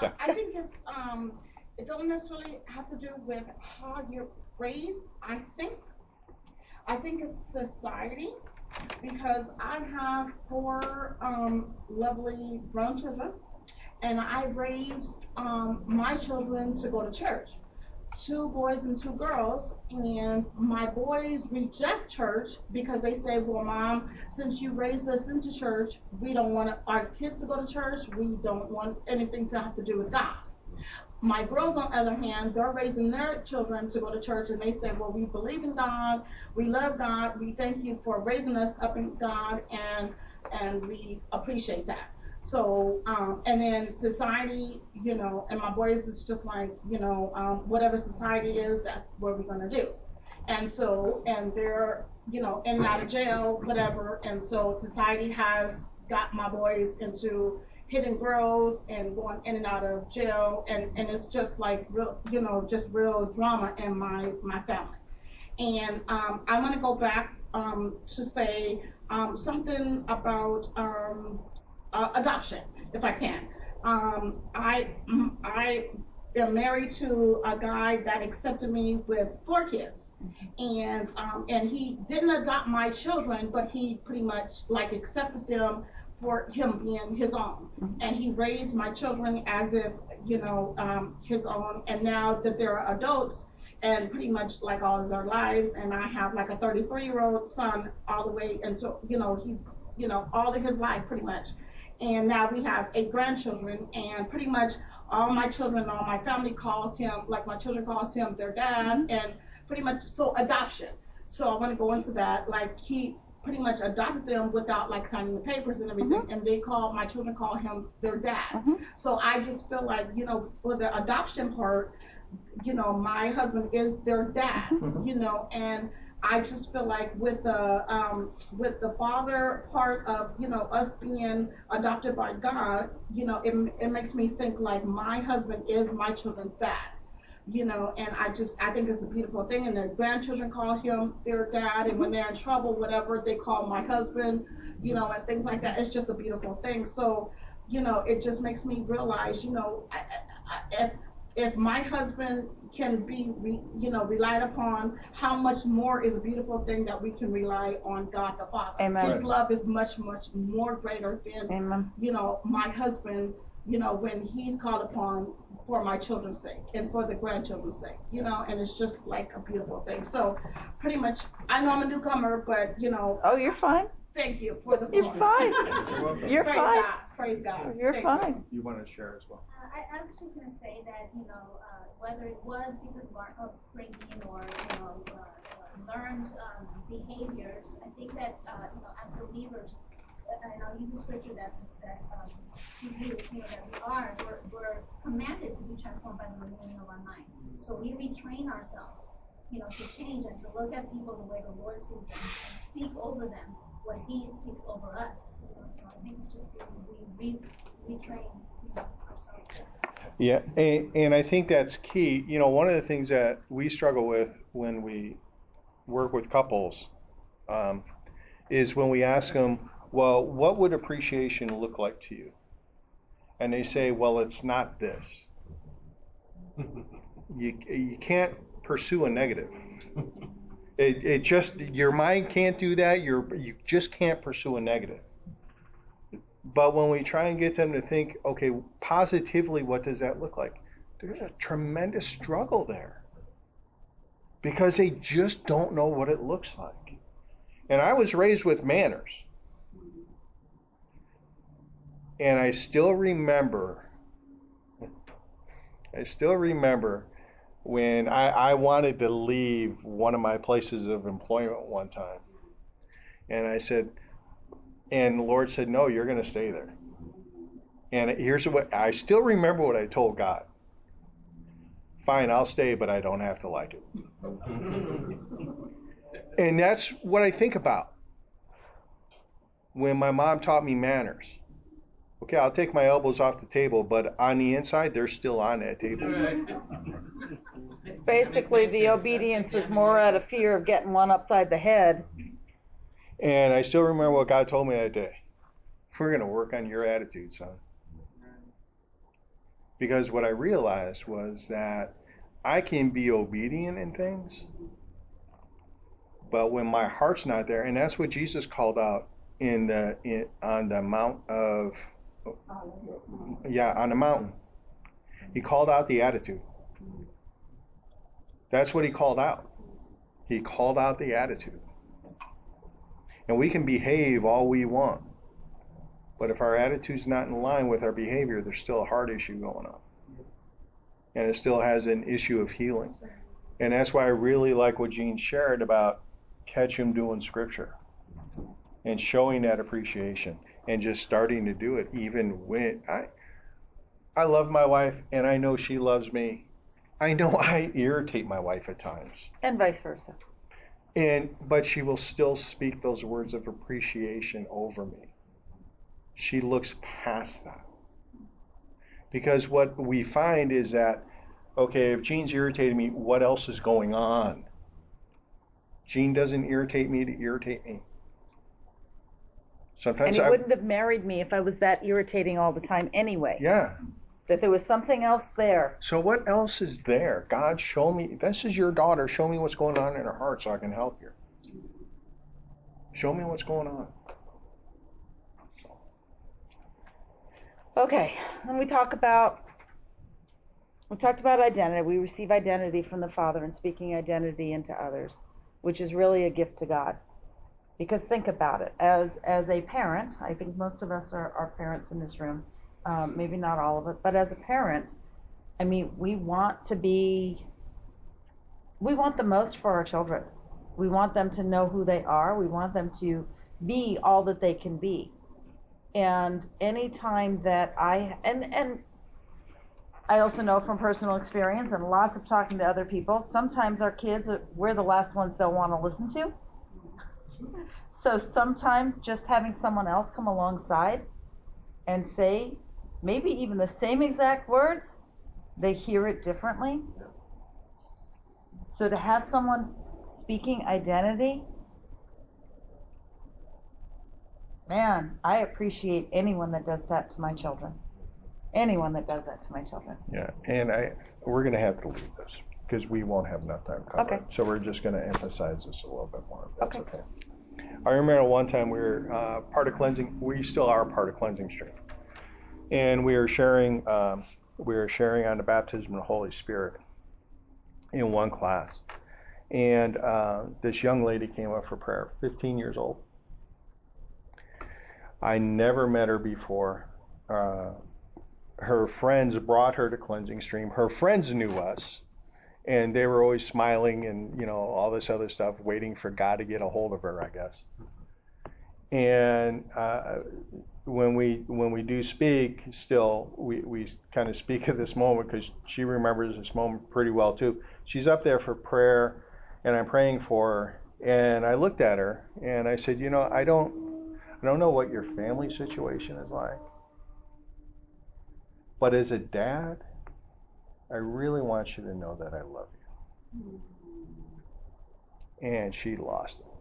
Yeah. Uh, I think it's, um, it don't necessarily have to do with how you're raised, I think. I think it's society, because I have four, um, lovely grown children. And I raised, um, my children to go to church. Two boys and two girls, and my boys reject church because they say, well, mom, since you raised us into church, we don't want our kids to go to church. We don't want anything to have to do with God. My girls, on the other hand, they're raising their children to go to church, and they say, well, we believe in God, we love God, we thank you for raising us up in God, and and we appreciate that. So, um, and then society, you know, and my boys is just like, you know, um, whatever society is, that's what we're gonna do. And so, and they're, you know, in and out of jail, whatever, and so society has got my boys into hitting girls and going in and out of jail, and, and it's just like real, you know, just real drama in my, my family. And, um, I wanna go back, um, to say, um, something about, um, uh, adoption, if I can. Um, I, I am married to a guy that accepted me with four kids. And, um, and he didn't adopt my children, but he pretty much like accepted them for him being his own. And he raised my children as if, you know, um, his own. And now that they're adults and pretty much like all of their lives, and I have like a 33 year old son all the way until, you know, he's, you know, all of his life pretty much. And now we have eight grandchildren, and pretty much all my children, all my family calls him, like my children calls him their dad, mm-hmm. and pretty much so adoption. So I want to go into that. Like he pretty much adopted them without like signing the papers and everything, mm-hmm. and they call my children call him their dad. Mhm. So I just feel like you know for the adoption part, you know my husband is their dad, mm-hmm. you know, and I just feel like with the um, with the father part of you know us being adopted by God, you know, it it makes me think like my husband is my children's dad you know, and I just I think it's a beautiful thing. And the grandchildren call him their dad, and when they're in trouble, whatever they call my husband, you know, and things like that. It's just a beautiful thing. So, you know, it just makes me realize, you know, I, I, if if my husband can be, re, you know, relied upon, how much more is a beautiful thing that we can rely on God the Father. Amen. His love is much much more greater than, Amen. you know, my husband. You know, when he's called upon for my children's sake and for the grandchildren's sake, you know, and it's just like a beautiful thing. So pretty much, I know I'm a newcomer, but you know, Oh, you're fine. thank you for the. You're fine. You're [LAUGHS] welcome. You're Praise fine. God, praise God. You're Thank fine. You want to share as well? Uh, I, I was just gonna say that, you know, uh, whether it was because of our upbringing or, you know, uh, uh, learned, um, behaviors, I think that, uh, you know, as believers, uh, and I'll use a scripture that, that, um, you, you know, that we are, we're, we're commanded to be transformed by the renewing of our mind. So we retrain ourselves, you know, to change and to look at people the way the Lord sees them and speak over them what He speaks over us. You know, so I think it's just we, we retrain, you know, ourselves. Yeah, and, and I think that's key. You know, one of the things that we struggle with when we work with couples um, is when we ask them, well, what would appreciation look like to you? And they say, well, it's not this. [LAUGHS] You, you can't pursue a negative. It, it just, your mind can't do that. You're, you just can't pursue a negative. But when we try and get them to think, okay, positively, what does that look like? There's a tremendous struggle there because they just don't know what it looks like. And I was raised with manners. And I still remember, I still remember when I, I wanted to leave one of my places of employment one time. And I said, and the Lord said, No, you're going to stay there. And here's what I still remember what I told God. Fine, I'll stay, but I don't have to like it. [LAUGHS] and that's what I think about when my mom taught me manners. Okay, I'll take my elbows off the table, but on the inside, they're still on that table. [LAUGHS] Basically, the obedience was more out of fear of getting one upside the head. And I still remember what God told me that day. We're going to work on your attitude, son. Because what I realized was that I can be obedient in things, but when my heart's not there, and that's what Jesus called out in the in, on the mount of yeah on the mountain. He called out the attitude. That's what he called out. He called out the attitude. And we can behave all we want. But if our attitude's not in line with our behavior, there's still a heart issue going on. And it still has an issue of healing. And that's why I really like what Gene shared about catch him doing scripture and showing that appreciation and just starting to do it even when I I love my wife and I know she loves me. I know [LAUGHS] I irritate my wife at times. And vice versa. And but she will still speak those words of appreciation over me. She looks past that. Because what we find is that okay, if Gene's irritated me, what else is going on? Gene doesn't irritate me to irritate me. Sometimes And he I wouldn't have married me if I was that irritating all the time anyway. yeah. That there was something else there. So what else is there? God, show me. This is your daughter. Show me what's going on in her heart so I can help you. Show me what's going on. Okay, and we talk about we talked about identity. We receive identity from the Father and speaking identity into others, which is really a gift to God. Because think about it, as as a parent, I think most of us are, are parents in this room. Um, maybe not all of it, but as a parent, I mean, we want to be, we want the most for our children. We want them to know who they are. We want them to be all that they can be. And anytime that I and and I also know from personal experience and lots of talking to other people, sometimes our kids, we're the last ones they'll want to listen to. So sometimes just having someone else come alongside and say maybe even the same exact words, they hear it differently. So to have someone speaking identity, man, I appreciate anyone that does that to my children. Anyone that does that to my children. Yeah, and I, we're gonna have to leave this, because we won't have enough time to cover it. Okay. So we're just gonna emphasize this a little bit more, if that's Okay. okay. I remember one time we were, uh, part of cleansing, we still are part of cleansing stream. And we are sharing, um, we were sharing on the baptism of the Holy Spirit in one class. And, uh, this young lady came up for prayer, fifteen years old. I never met her before. Uh, her friends brought her to cleansing stream her friends knew us and they were always smiling and you know all this other stuff waiting for god to get a hold of her i guess and uh, when we when we do speak still we, we kind of speak of this moment because she remembers this moment pretty well too she's up there for prayer and i'm praying for her and i looked at her and i said you know i don't i don't know what your family situation is like but as a dad, I really want you to know that I love you. And she lost it.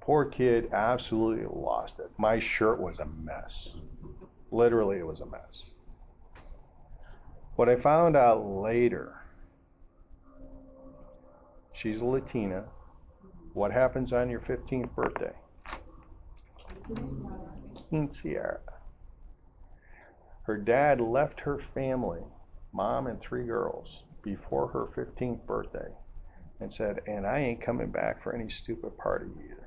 Poor kid absolutely lost it. My shirt was a mess. Literally, it was a mess. What I found out later, she's a Latina. What happens on your 15th birthday? Quinceañera. Her dad left her family, mom and three girls, before her 15th birthday and said, and I ain't coming back for any stupid party either.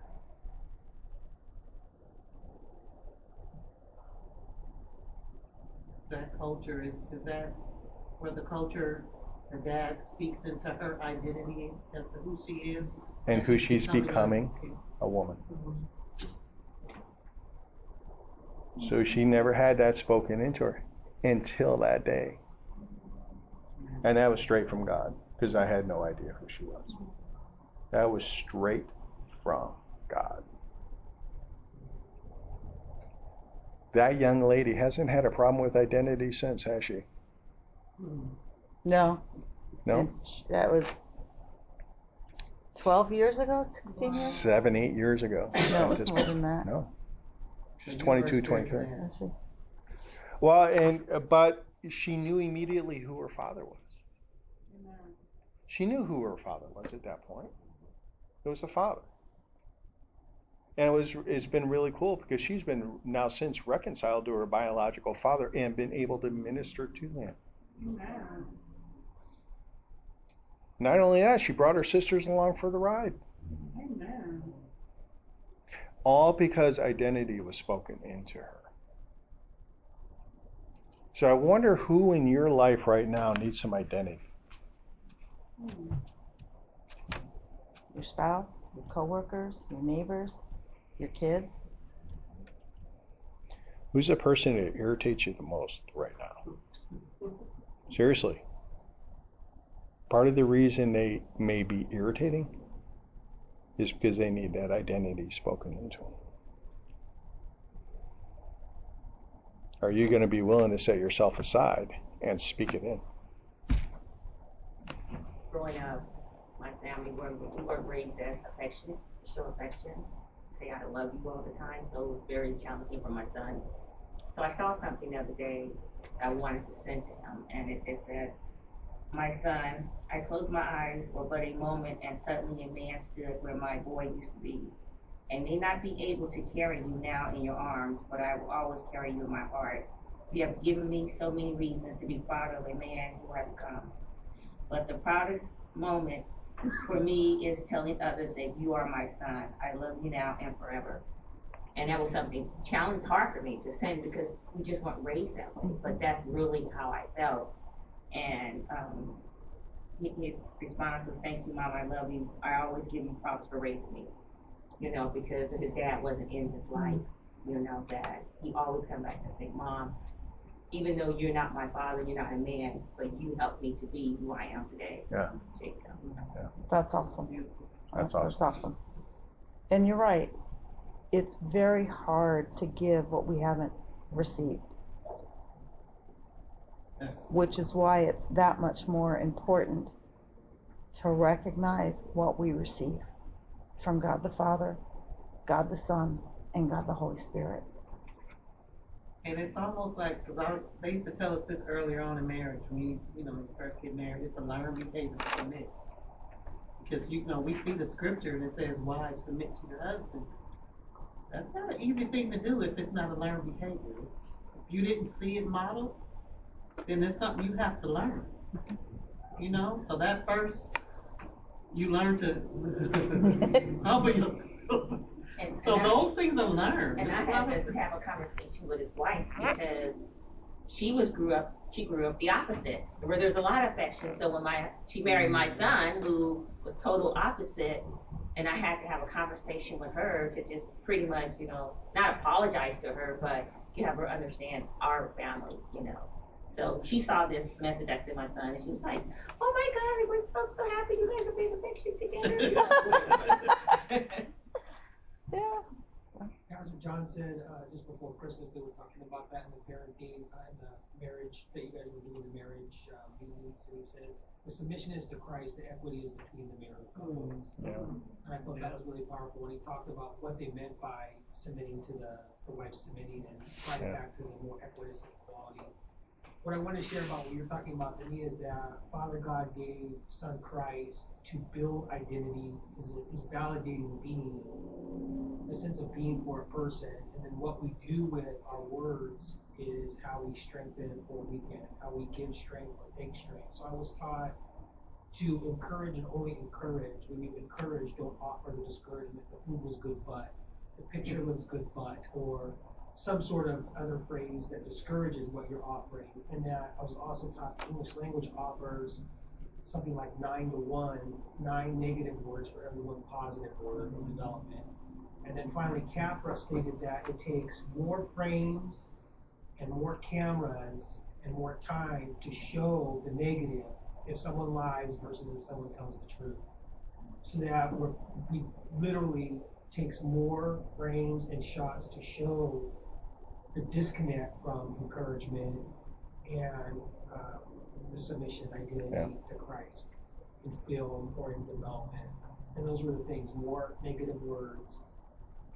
That culture is, is that where the culture, the dad speaks into her identity as to who she is? And who she's becoming becoming, a woman. Mm-hmm. So she never had that spoken into her until that day. And that was straight from God, because I had no idea who she was. That was straight from God. That young lady hasn't had a problem with identity since, has she? No. No? And That was 12 years ago, 16 years? Seven, eight years ago. No, at it's more than that. No. She's So 22, 23. Well, and uh, but she knew immediately who her father was. She knew who her father was at that point. It was the father. And it was it's been really cool because she's been now since reconciled to her biological father and been able to minister to him. Not only that, she brought her sisters along for the ride. Amen. All because identity was spoken into her. So I wonder who in your life right now needs some identity. Hmm. your spouse, your coworkers, your neighbors, your kids. Who's the person that irritates you the most right now? Seriously. Part of the reason they may be irritating is because they need that identity spoken into them. Are you going to be willing to set yourself aside and speak it in? growing up, my family were, we were raised as affectionate, show affection, say I love you all the time, so it was very challenging for my son. So I saw something the other day I wanted to send to him, and it, it said, My son, I closed my eyes for but a moment, and suddenly a man stood where my boy used to be. I may not be able to carry you now in your arms, but I will always carry you in my heart. You have given me so many reasons to be proud of a man who has come. But the proudest moment for me is telling others that you are my son. I love you now and forever. And that was something challenging, hard for me to send because we just weren't raised that way. But that's really how I felt. And um, his his response was, "Thank you, mom. I love you. I always give him props for raising me. You know, because his dad wasn't in his life. You know that he always come back and say, "Mom, even though you're not my father, you're not a man, but you helped me to be who I am today. Yeah. Jacob. That's awesome. That's That's awesome. awesome. And you're right. It's very hard to give what we haven't received, Yes. which is why it's that much more important to recognize what we receive from God the Father, God the Son, and God the Holy Spirit. And it's almost like, cause they used to tell us this earlier on in marriage, when you, you know, when you first get married, it's a learned behavior to submit. Because, you know, we see the scripture and it says, wives, submit to your husbands. That's not an easy thing to do if it's not a learned behavior. It's, if you didn't see it modeled, then it's something you have to learn. You know, so that first, you learn to [LAUGHS] humble yourself. So and I- those things are learned. And I had to have a conversation with his wife because she was grew up, she grew up the opposite, where there's a lot of affection. So when my, she married my mm-hmm. son, who was total opposite, and I had to have a conversation with her to just pretty much, you know, not apologize to her, but to have her understand our family, you know. So she saw this message I sent my son, and she was like, "Oh my God, we're so so happy you guys are being affection together." [LAUGHS] [LAUGHS] Yeah. Pastor John said, uh, just before Christmas, they were talking about that in the parenting, uh, in the marriage, that you guys were doing the marriage, uh, meetings, and he said, the submission is to Christ, the equity is between the married couples. Yeah. And I thought that was really powerful when he talked about what they meant by submitting to the, the wife submitting and brought it Yeah. back to the more equity and equality. What I want to share about what you're talking about to me is that Father God gave Son Christ to build identity, is, is validating being, the sense of being for a person, and then what we do with our words is how we strengthen or weaken, how we give strength or take strength. So I was taught to encourage and only encourage. When you encourage, don't offer the discouragement. The food was good, but the picture looks good, but or some sort of other phrase that discourages what you're offering. And that I was also taught the English language offers something like nine to one, nine negative words for every one positive word in development. And then finally, Capra stated that it takes more frames and more cameras and more time to show the negative if someone lies versus if someone tells the truth. So that we're, we literally takes more frames and shots to show the disconnect from encouragement and uh, the submission identity Yeah. to Christ in film or in development. And those were the things more negative words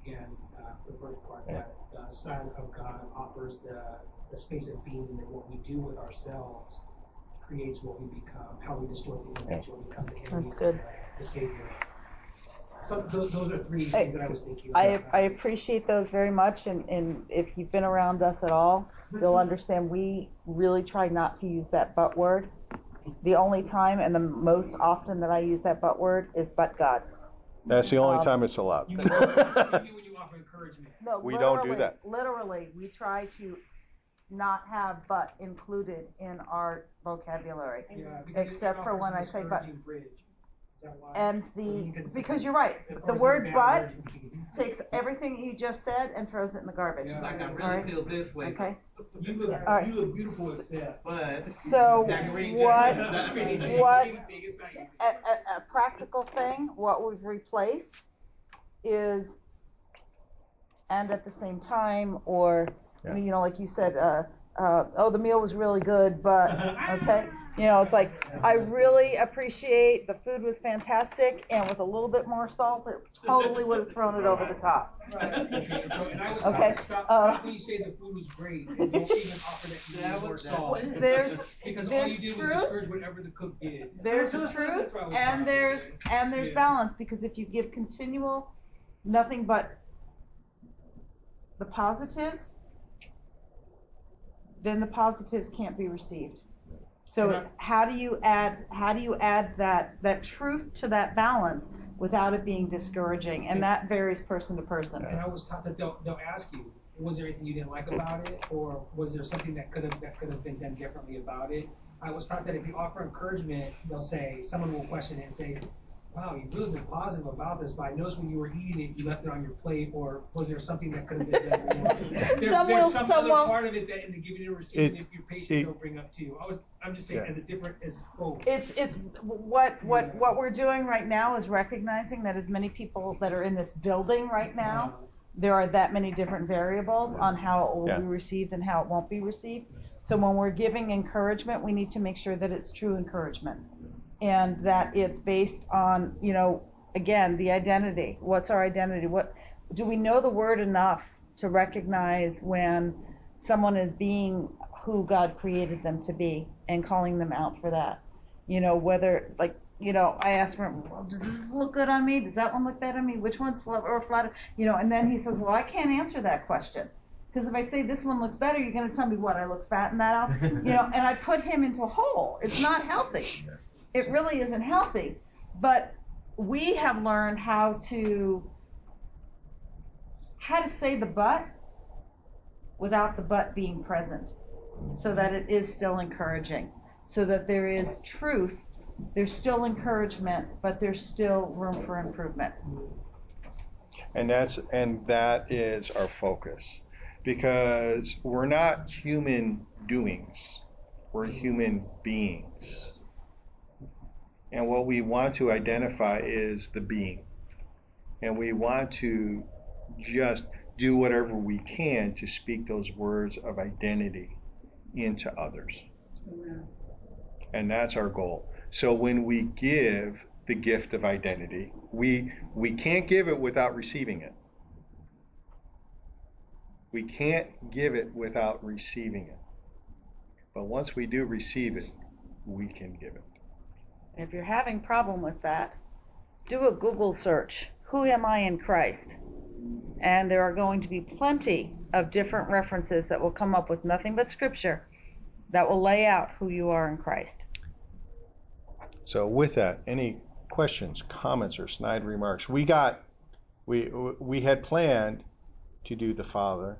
and uh, the first part Yeah. that the Son of God offers the, the space of being and what we do with ourselves creates what we become, how we distort the image or become the enemy That's of good. the, the Savior. So those, those are three I- things that I was thinking about. I appreciate those very much, and, and if you've been around us at all, you'll understand we really try not to use that but word. The only time and the most often that I use that but word is but God. That's the only Um, time it's allowed. You mean, when you offer encouragement? No, We don't do literally- that. Literally, we try to not have but included in our vocabulary. Yeah, because it- it Except for offers when I say but. discouraging bridge. Is that why? And Or you mean the, because you're right, the word but takes everything you just said and throws it in the garbage. Yeah. Like I really right. feel this way. Okay, You look, All right. you look beautiful except. But. So [LAUGHS] Tangerine what- juice, not anything. what- Anything, it's not anything. a, a, a practical thing, what we've replaced is, and at the same time, or, Yeah. you know, like you said, uh, uh, oh, the meal was really good, but, [LAUGHS] okay? You know, it's like, I really appreciate, the food was fantastic, and with a little bit more salt, it totally would have thrown it over the top. Okay, so, and I was Okay, taught, stop, uh, stop when you say the food was great, and don't even offer that you need more salt. that's it. There's, Because all you there's did was truth. discourage whatever the cook did. there's That's truth I was and taught. there's and there's Yeah. balance because if you give continual nothing but the positives then the positives can't be received so it's mm-hmm. how do you add how do you add that that truth to that balance without it being discouraging? And that varies person to person. And I was taught that they'll, they'll ask you, was there anything you didn't like about it, or was there something that could have that could have been done differently about it? I was taught that if you offer encouragement, they'll say someone will question it and say, wow, you've really been positive about this, but I noticed when you were eating it, you left it on your plate, or was there something that could have been done more? [LAUGHS] There- Some will- There's some some other won't. part of it that in the giving and receiving, It- if your patient it- don't bring up to you. I was, I'm just saying, Yeah. as a different, as both. It's, it's, what, what, what we're doing right now is recognizing that as many people that are in this building right now, there are that many different variables on how it will Yeah. be received and how it won't be received. So when we're giving encouragement, we need to make sure that it's true encouragement. And that it's based on, you know, again, the identity. What's our identity? What, do we know the word enough to recognize when someone is being who God created them to be and calling them out for that? You know, whether, like, you know, I asked him, well, does this look good on me? Does that one look better on me? Which one's flat or flatter? You know, and then he says, well, I can't answer that question. Because if I say this one looks better, you're going to tell me what? I look fat in that outfit? [LAUGHS] You know, and I put him into a hole. It's not healthy. It really isn't healthy. But we have learned how to how to say the but without the but being present so that it is still encouraging so that there is truth there's still encouragement but there's still room for improvement And that's and that is our focus. Because we're not human doings. We're human beings. And what we want to identify is the being. And we want to just do whatever we can to speak those words of identity into others. And that's our goal. So when we give the gift of identity, we we can't give it without receiving it. We can't give it without receiving it. But once we do receive it, we can give it. If you're having problem with that do a google search who am i in christ and there are going to be plenty of different references that will come up with nothing but scripture that will lay out who you are in christ So with that, any questions, comments, or snide remarks? We got, we we had planned to do the Father,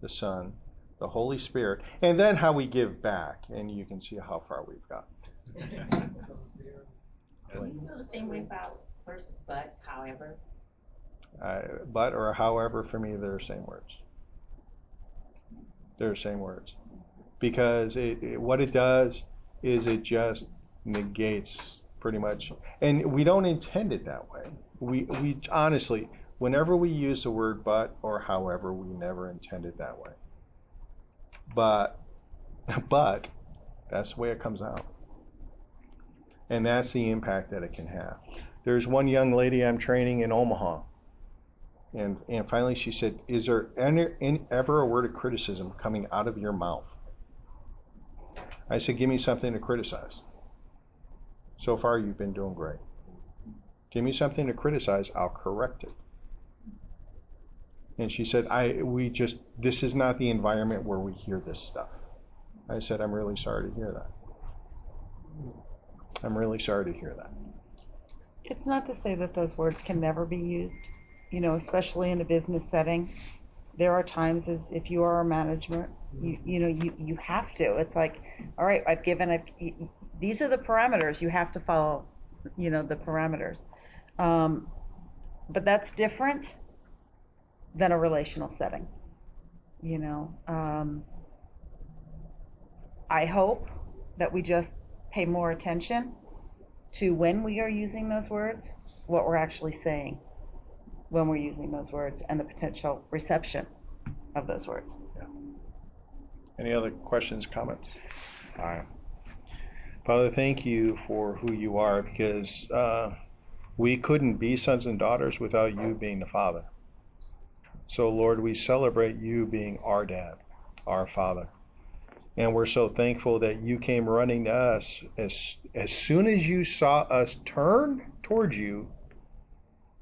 the Son, the Holy Spirit, and then how we give back, and you can see how far we've got. You feel the same way about first, but, however. Uh, but or however, for me, they're the same words. They're the same words, because it, it, what it does is it just negates pretty much, and we don't intend it that way. We we honestly, whenever we use the word but or however, we never intend it that way. But [LAUGHS] but that's the way it comes out, and that's the impact that it can have. There's one young lady I'm training in Omaha. And, and finally she said, Is there any, any, ever a word of criticism coming out of your mouth? I said, Give me something to criticize. So far, you've been doing great. Give me something to criticize, I'll correct it. And she said, I, we just, this is not the environment where we hear this stuff. I said, I'm really sorry to hear that. I'm really sorry to hear that. It's not to say that those words can never be used, you know, especially in a business setting. There are times as if you are a management, you, you know, you, you have to. It's like, all right, I've given, a, these are the parameters. You have to follow, you know, the parameters. Um, but that's different than a relational setting. You know, um, I hope that we just pay more attention to when we are using those words, what we're actually saying when we're using those words, and the potential reception of those words. Yeah. Any other questions, comments? All right. Father, thank you for who you are because uh, we couldn't be sons and daughters without you being the Father. So, Lord, we celebrate you being our dad, our Father. And we're so thankful that you came running to us as, as soon as you saw us turn towards you,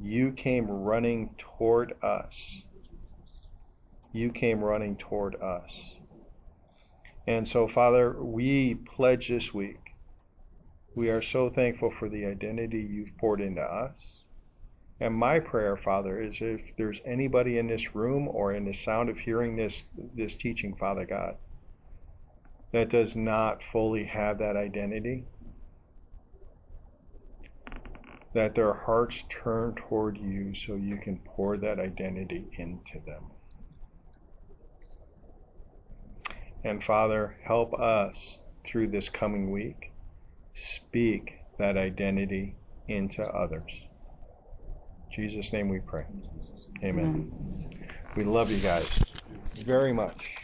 you came running toward us. You came running toward us. And so, Father, we pledge this week. We are so thankful for the identity you've poured into us. And my prayer, Father, is if there's anybody in this room or in the sound of hearing this, this teaching, Father God, that does not fully have that identity, that their hearts turn toward you so you can pour that identity into them. And Father, help us through this coming week speak that identity into others. In Jesus' name we pray. Amen. We love you guys very much.